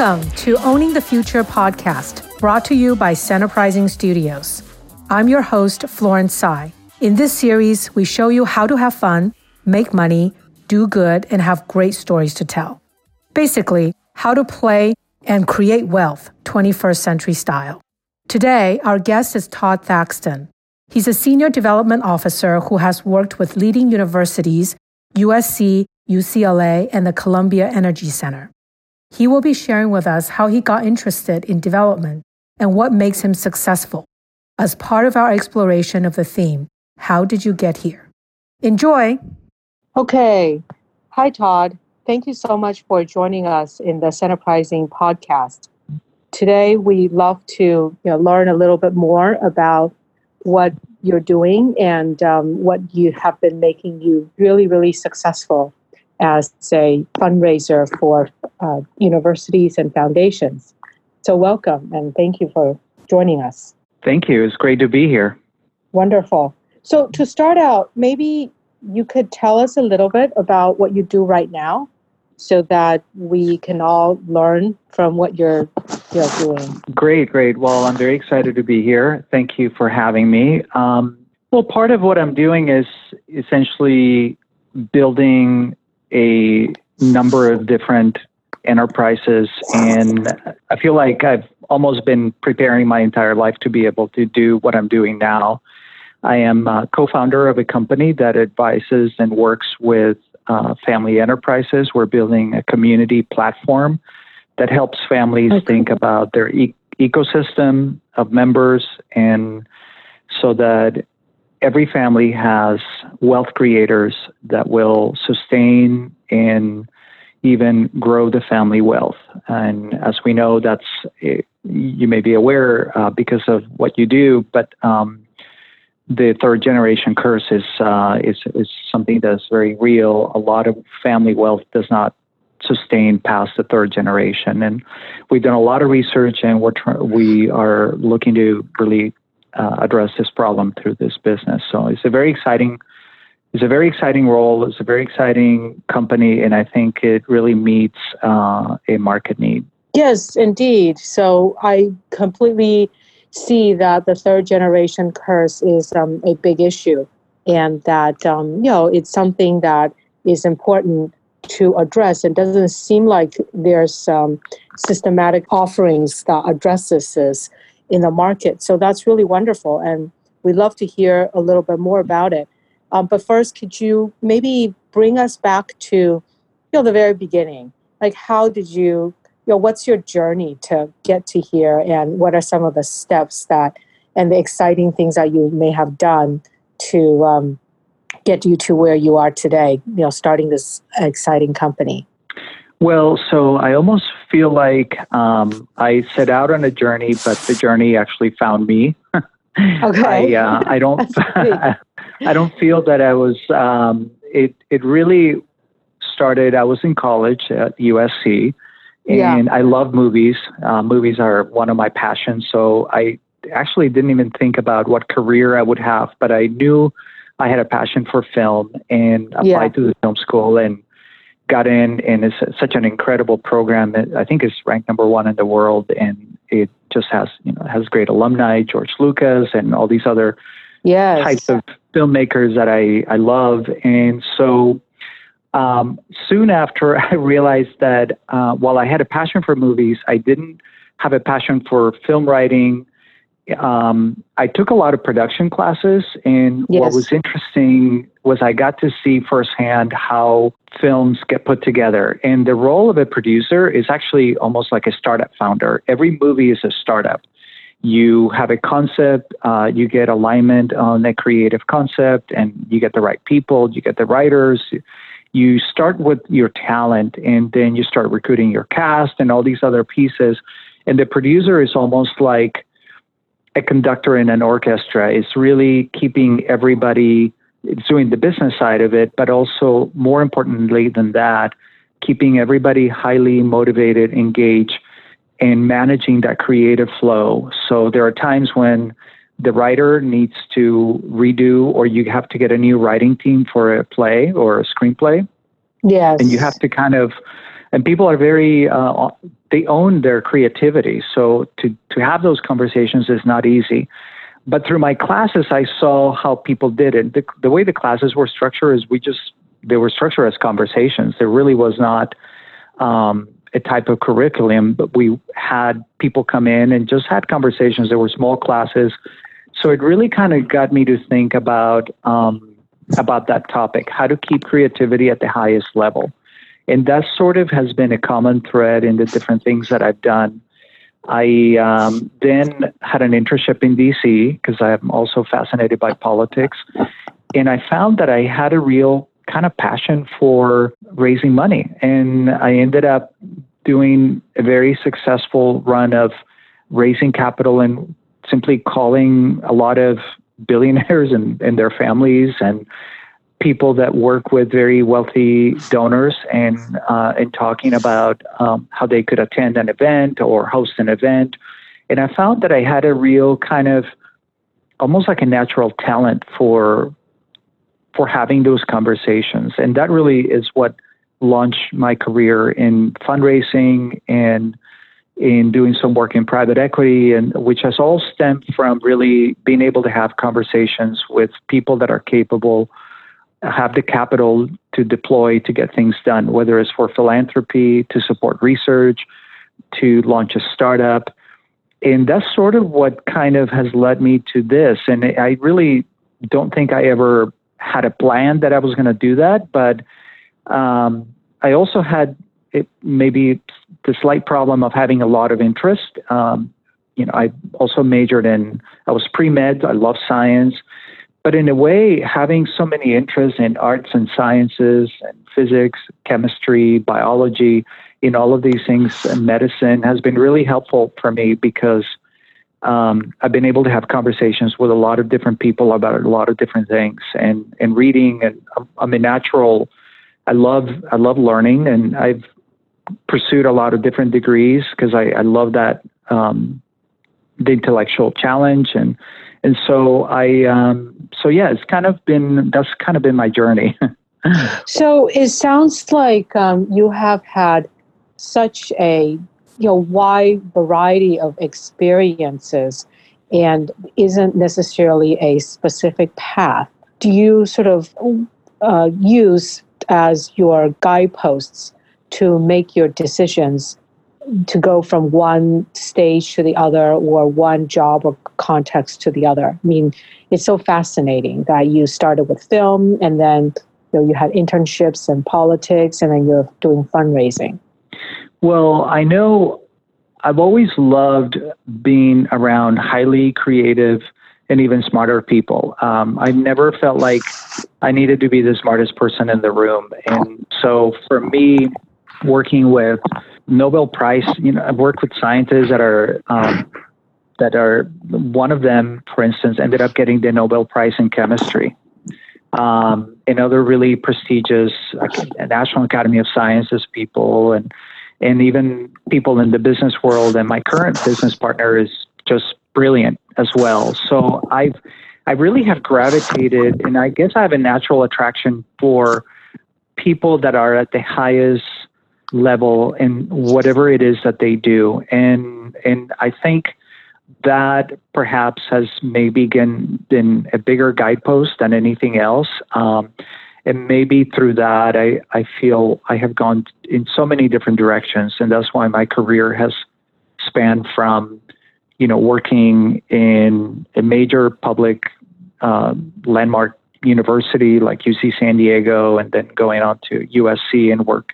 Welcome to Owning the Future podcast, brought to you by Centerprising Studios. I'm your host, Florence Tsai. In this series, we show you how to have fun, make money, do good, and have great stories to tell. Basically, how to play and create wealth 21st century style. Today, our guest is Todd Thaxton. He's a senior development officer who has worked with leading universities, USC, UCLA, and the Columbia Energy Center. He will be sharing with us how he got interested in development and what makes him successful as part of our exploration of the theme How Did You Get Here? Enjoy! Okay. Hi, Todd. Thank you so much for joining us in the Centerprising podcast. Today, we love to you know, learn a little bit more about what you're doing and um, what you have been making you really, really successful as a fundraiser for uh, universities and foundations. So, welcome and thank you for joining us. Thank you. It's great to be here. Wonderful. So, to start out, maybe you could tell us a little bit about what you do right now so that we can all learn from what you're, you're doing. Great, great. Well, I'm very excited to be here. Thank you for having me. Um, well, part of what I'm doing is essentially building a number of different enterprises and I feel like I've almost been preparing my entire life to be able to do what I'm doing now. I am a co-founder of a company that advises and works with uh, family enterprises. We're building a community platform that helps families okay. think about their e- ecosystem of members and so that every family has wealth creators that will sustain and even grow the family wealth. And as we know, that's you may be aware uh, because of what you do, but um, the third generation curse is, uh, is is something that's very real. A lot of family wealth does not sustain past the third generation, and we've done a lot of research, and we're tr- we are looking to really uh, address this problem through this business. So it's a very exciting, it's a very exciting role. It's a very exciting company, and I think it really meets uh, a market need. Yes, indeed. So I completely see that the third generation curse is um, a big issue, and that um, you know it's something that is important to address. It doesn't seem like there's um, systematic offerings that addresses this in the market. So that's really wonderful. And we'd love to hear a little bit more about it. Um, but first, could you maybe bring us back to you know the very beginning? Like how did you you know what's your journey to get to here and what are some of the steps that and the exciting things that you may have done to um, get you to where you are today, you know, starting this exciting company? Well, so I almost feel like um, I set out on a journey, but the journey actually found me. okay. I, uh, I don't. I don't feel that I was. Um, it it really started. I was in college at USC, and yeah. I love movies. Uh, movies are one of my passions. So I actually didn't even think about what career I would have, but I knew I had a passion for film and applied yeah. to the film school and got in, and it's such an incredible program. That I think is ranked number one in the world, and it just has you know has great alumni, George Lucas, and all these other yes. types of filmmakers that I I love, and so. Um, soon after, I realized that uh, while I had a passion for movies, I didn't have a passion for film writing um, I took a lot of production classes, and yes. what was interesting was I got to see firsthand how films get put together. And the role of a producer is actually almost like a startup founder. Every movie is a startup. You have a concept, uh, you get alignment on a creative concept, and you get the right people, you get the writers. You start with your talent, and then you start recruiting your cast and all these other pieces. And the producer is almost like a conductor in an orchestra is really keeping everybody doing the business side of it, but also more importantly than that, keeping everybody highly motivated, engaged, and managing that creative flow. So there are times when the writer needs to redo, or you have to get a new writing team for a play or a screenplay. Yes. And you have to kind of and people are very uh, they own their creativity. So to to have those conversations is not easy. But through my classes, I saw how people did it. The, the way the classes were structured is we just they were structured as conversations. There really was not um, a type of curriculum, but we had people come in and just had conversations. There were small classes, so it really kind of got me to think about um, about that topic: how to keep creativity at the highest level, and that sort of has been a common thread in the different things that I've done. I um, then had an internship in DC because I'm also fascinated by politics, and I found that I had a real kind of passion for raising money. And I ended up doing a very successful run of raising capital and simply calling a lot of billionaires and, and their families and people that work with very wealthy donors and uh, and talking about um, how they could attend an event or host an event. And I found that I had a real kind of almost like a natural talent for for having those conversations. And that really is what launched my career in fundraising and in doing some work in private equity and which has all stemmed from really being able to have conversations with people that are capable have the capital to deploy to get things done whether it's for philanthropy to support research to launch a startup. And that's sort of what kind of has led me to this. And i really don't think i ever had a plan that I was going to do that, but um, I also had it, maybe the slight problem of having a lot of interest. Um, you know, I also majored in, I was pre med, I love science, but in a way, having so many interests in arts and sciences and physics, chemistry, biology, in all of these things, and medicine has been really helpful for me because um, I've been able to have conversations with a lot of different people about a lot of different things, and and reading. And I'm a natural. I love I love learning, and I've pursued a lot of different degrees because I, I love that um, the intellectual challenge, and and so I um, so yeah, it's kind of been that's kind of been my journey. so it sounds like um, you have had such a you know wide variety of experiences and isn't necessarily a specific path do you sort of uh, use as your guideposts to make your decisions to go from one stage to the other or one job or context to the other i mean it's so fascinating that you started with film and then you know you had internships and politics and then you're doing fundraising well, I know I've always loved being around highly creative and even smarter people. Um, I never felt like I needed to be the smartest person in the room. And so for me, working with Nobel Prize, you know, I've worked with scientists that are um, that are one of them, for instance, ended up getting the Nobel Prize in chemistry. Um, and other really prestigious uh, National Academy of Sciences people and and even people in the business world. And my current business partner is just brilliant as well. So I've I really have gravitated, and I guess I have a natural attraction for people that are at the highest level in whatever it is that they do, and and I think that perhaps has maybe been, been a bigger guidepost than anything else. Um, and maybe through that I, I feel I have gone in so many different directions and that's why my career has spanned from you know working in a major public uh, landmark university like UC San Diego and then going on to USC and work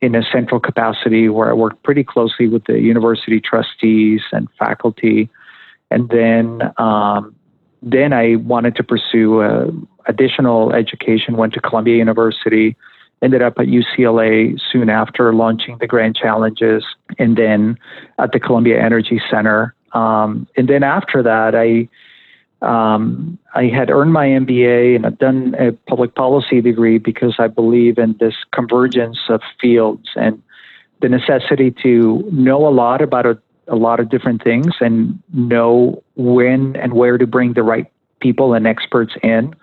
in a central capacity where I worked pretty closely with the university trustees and faculty and then um, then I wanted to pursue uh, additional education, went to Columbia University, ended up at UCLA soon after launching the Grand Challenges, and then at the Columbia Energy Center. Um, and then after that, I um, I had earned my MBA and I've done a public policy degree because I believe in this convergence of fields and the necessity to know a lot about a a lot of different things and know when and where to bring the right people and experts in.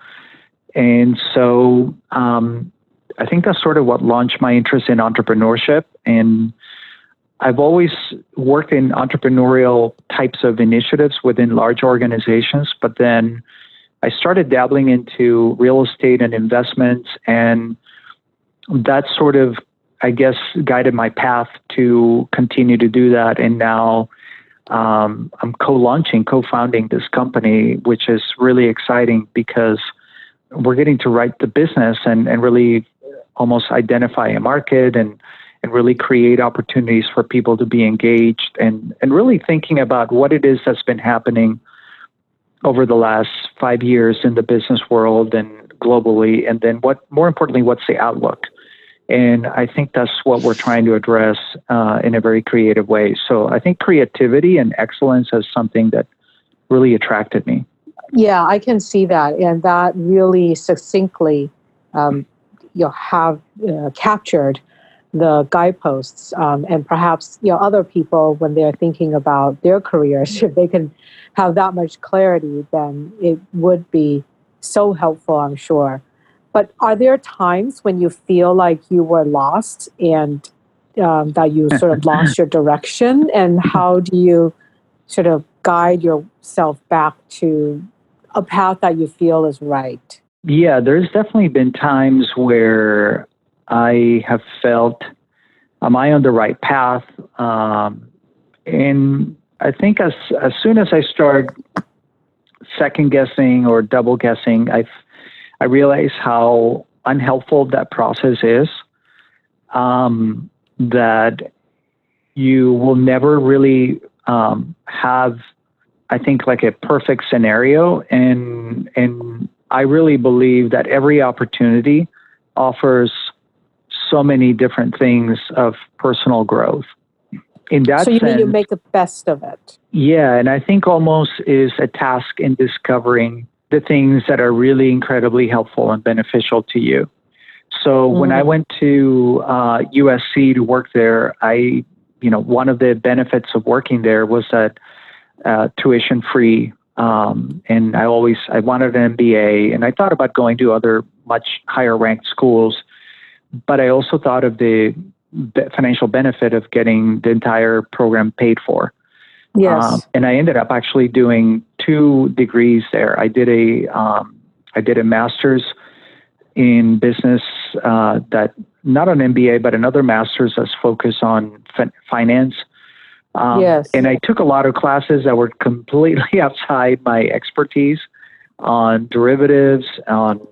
And so um, I think that's sort of what launched my interest in entrepreneurship. And I've always worked in entrepreneurial types of initiatives within large organizations, but then I started dabbling into real estate and investments, and that sort of, I guess, guided my path to continue to do that. And now um, I'm co-launching, co-founding this company, which is really exciting because we're getting to write the business and, and really almost identify a market and and really create opportunities for people to be engaged and, and really thinking about what it is that's been happening over the last five years in the business world and globally, and then what more importantly, what's the outlook? And I think that's what we're trying to address uh, in a very creative way. So I think creativity and excellence is something that really attracted me. Yeah, I can see that, and that really succinctly, um, you know, have uh, captured the guideposts um, and perhaps you know other people when they're thinking about their careers if they can have that much clarity then it would be so helpful i'm sure. But are there times when you feel like you were lost and um, that you sort of lost your direction? And how do you sort of guide yourself back to a path that you feel is right? Yeah there's definitely been times where I have felt, am I on the right path? Um, and I think as as soon as I start second guessing or double guessing, I I realize how unhelpful that process is. Um, that you will never really um, have, I think, like a perfect scenario, and and I really believe that every opportunity offers so many different things of personal growth. In that so you sense, mean you make the best of it? Yeah, and I think almost is a task in discovering the things that are really incredibly helpful and beneficial to you. So mm. when I mm. went to uh, USC to work there, I, you know, one of the benefits of working there was that uh, tuition free. Um, and I always I wanted an MBA, and I thought about going to other much higher ranked schools but I also thought of the financial benefit of getting the entire program paid for. Yes. Um, and I ended up actually doing two degrees there. I did a um, I did a master's in business uh, that not an MBA but another master's that's focused on fin- finance. Um, yes. And I took a lot of classes that were completely outside my expertise on derivatives, on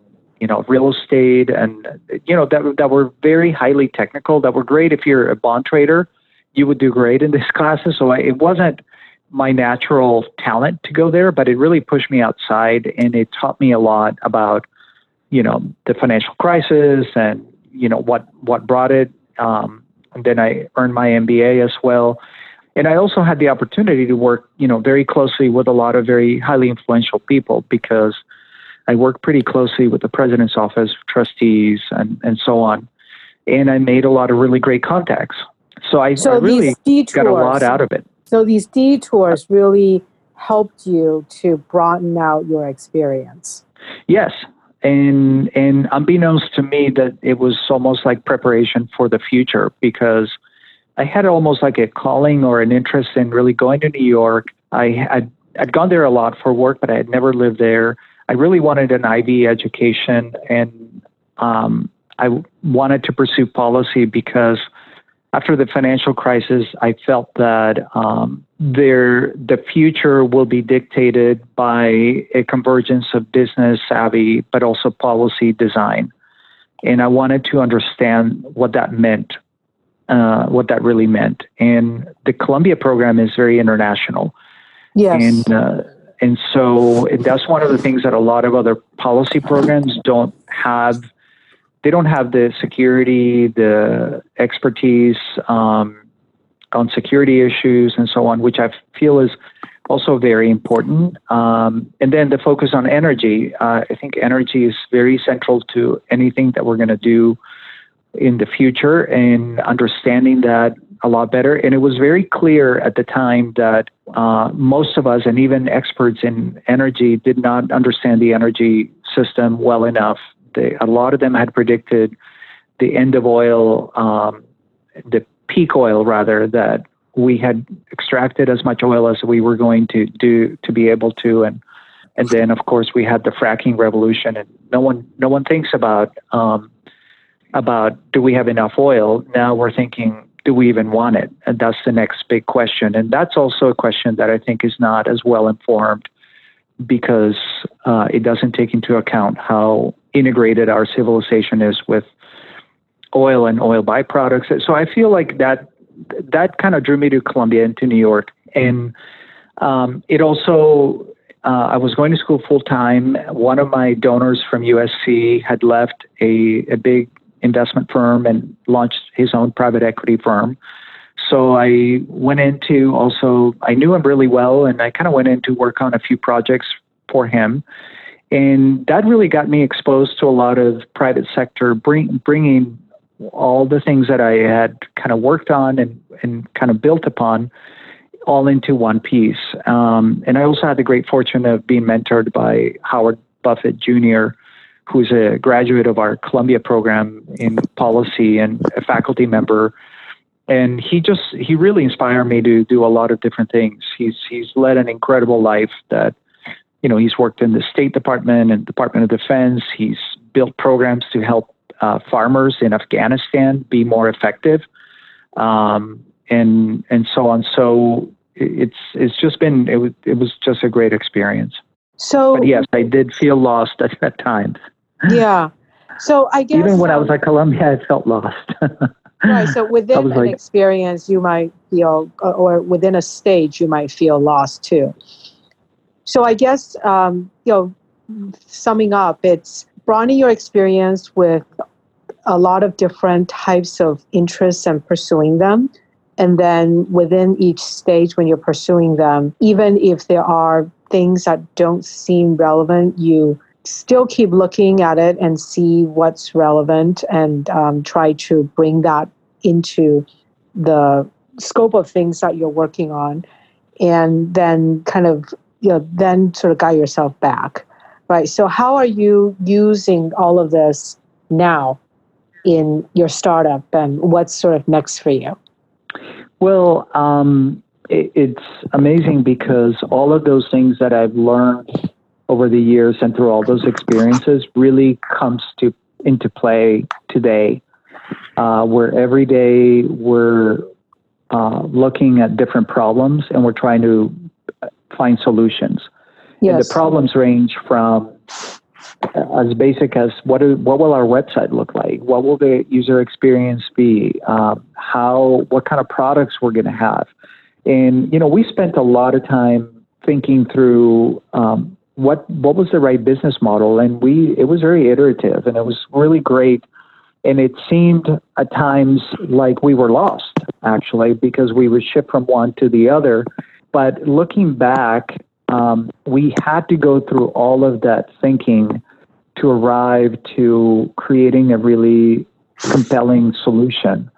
you know, real estate, and you know that that were very highly technical. That were great if you're a bond trader. You would do great in these classes. So I, it wasn't my natural talent to go there, but it really pushed me outside, and it taught me a lot about you know the financial crisis and you know what what brought it. Um, and then I earned my MBA as well. And I also had the opportunity to work, you know, very closely with a lot of very highly influential people because I worked pretty closely with the president's office, trustees, and, and so on. And I made a lot of really great contacts. So I, so I really detours, got a lot out of it. So these detours really helped you to broaden out your experience. Yes. And and unbeknownst to me that it was almost like preparation for the future because I had almost like a calling or an interest in really going to New York. I had I'd gone there a lot for work, but I had never lived there. I really wanted an IB education, and um, I wanted to pursue policy because after the financial crisis, I felt that um, there the future will be dictated by a convergence of business savvy, but also policy design, and I wanted to understand what that meant, uh, what that really meant. And the Columbia program is very international. Yes. And uh, and so that's one of the things that a lot of other policy programs don't have. They don't have the security, the expertise um, on security issues, and so on, which I feel is also very important. Um, and then the focus on energy. Uh, I think energy is very central to anything that we're going to do in the future, and understanding that a lot better. And it was very clear at the time that uh, most of us, and even experts in energy, did not understand the energy system well enough. They, a lot of them had predicted the end of oil, um, the peak oil rather, that we had extracted as much oil as we were going to do to be able to, and and then of course we had the fracking revolution, and no one no one thinks about um, about do we have enough oil. Now we're thinking do we even want it? And that's the next big question. And that's also a question that I think is not as well informed because uh, it doesn't take into account how integrated our civilization is with oil and oil byproducts. So I feel like that that kind of drew me to Columbia and to New York, and um, it also. Uh, I was going to school full time. One of my donors from USC had left a, a big investment firm and launched his own private equity firm. So I went into also, I knew him really well, and I kind of went in to work on a few projects for him. And that really got me exposed to a lot of private sector, bring, bringing all the things that I had kind of worked on and, and kind of built upon all into one piece. Um, and I also had the great fortune of being mentored by Howard Buffett Jr., who's a graduate of our Columbia program in policy and a faculty member. And he just he really inspired me to do a lot of different things. He's he's led an incredible life that you know he's worked in the State Department and Department of Defense. He's built programs to help uh, farmers in Afghanistan be more effective, um, and and so on. So it's it's just been it was it was just a great experience. So but yes, I did feel lost at that time yeah. So I guess even when um, I was at Columbia, I felt lost. right. So within an like, experience, you might feel, or within a stage, you might feel lost too. So I guess um, you know, summing up, it's broadening your experience with a lot of different types of interests and pursuing them. And then within each stage, when you're pursuing them, even if there are things that don't seem relevant, you still keep looking at it and see what's relevant and um, try to bring that into the scope of things that you're working on and then kind of you know then sort of guide yourself back right? So how are you using all of this now in your startup and what's sort of next for you? Well um, it, it's amazing because all of those things that i've learned over the years and through all those experiences really comes to into play today, uh, where every day we're uh, looking at different problems and we're trying to find solutions. Yes. And the problems range from as basic as what is, what will our website look like? What will the user experience be? Um, how what kind of products we're going to have? And you know, we spent a lot of time thinking through um, what what was the right business model? And we it was very iterative and it was really great. And it seemed at times like we were lost actually because we would shift from one to the other. But looking back um, we had to go through all of that thinking to arrive to creating a really compelling solution.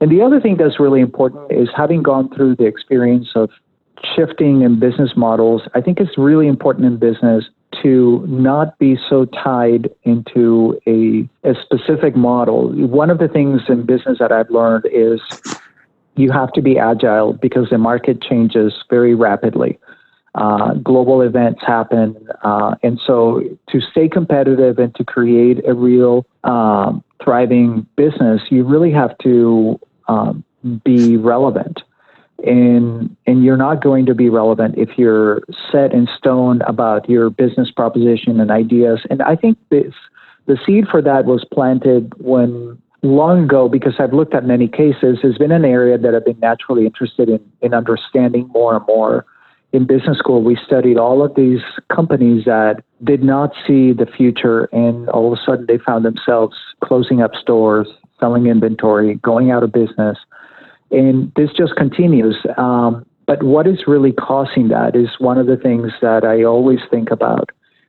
And the other thing that's really important is having gone through the experience of shifting in business models, I think it's really important in business to not be so tied into a, a specific model. One of the things in business that I've learned is you have to be agile because the market changes very rapidly. Uh, global events happen. Uh, and so to stay competitive and to create a real um, thriving business, you really have to um, be relevant and and you're not going to be relevant if you're set in stone about your business proposition and ideas. And I think this the seed for that was planted when long ago because I've looked at many cases has been an area that I've been naturally interested in in understanding more and more. In business school, we studied all of these companies that did not see the future, and all of a sudden they found themselves closing up stores, selling inventory, going out of business and this just continues. Um, but what is really causing that is one of the things that I always think about.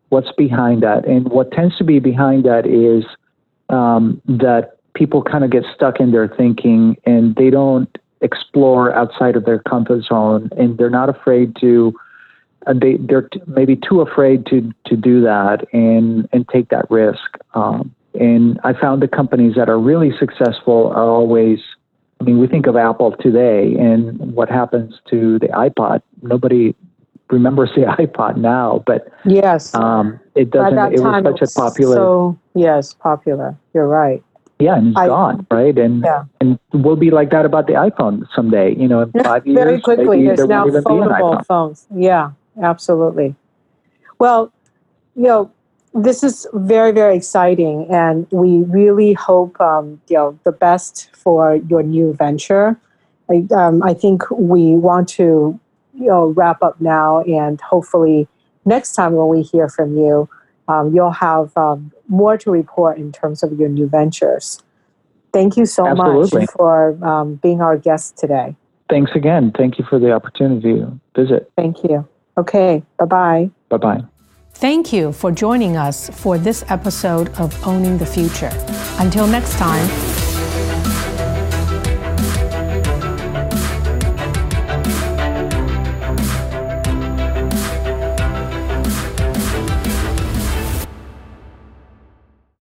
What's behind that? And what tends to be behind that is um, that people kind of get stuck in their thinking and they don't explore outside of their comfort zone and they're not afraid to uh, they they're t- maybe too afraid to to do that and and take that risk um, And I found the companies that are really successful are always, I mean, we think of Apple today and what happens to the iPod. Nobody remembers the iPod now, but yes, um, it doesn't. It was such a popular. So yes, popular. You're right. Yeah, and it's I, gone, right? And yeah. and we'll be like that about the iPhone someday. You know, in five years, very quickly. There's there now foldable phones. Yeah, absolutely. Well, you know, this is very very exciting, and we really hope um, you know the best for your new venture. I, um, I think we want to you know wrap up now, and hopefully next time when we hear from you, um, you'll have um, more to report in terms of your new ventures. Thank you so Absolutely. much for um, being our guest today. Thanks again. Thank you for the opportunity to visit. Thank you. Okay, bye bye. Bye bye. Thank you for joining us for this episode of Owning the Future. Until next time,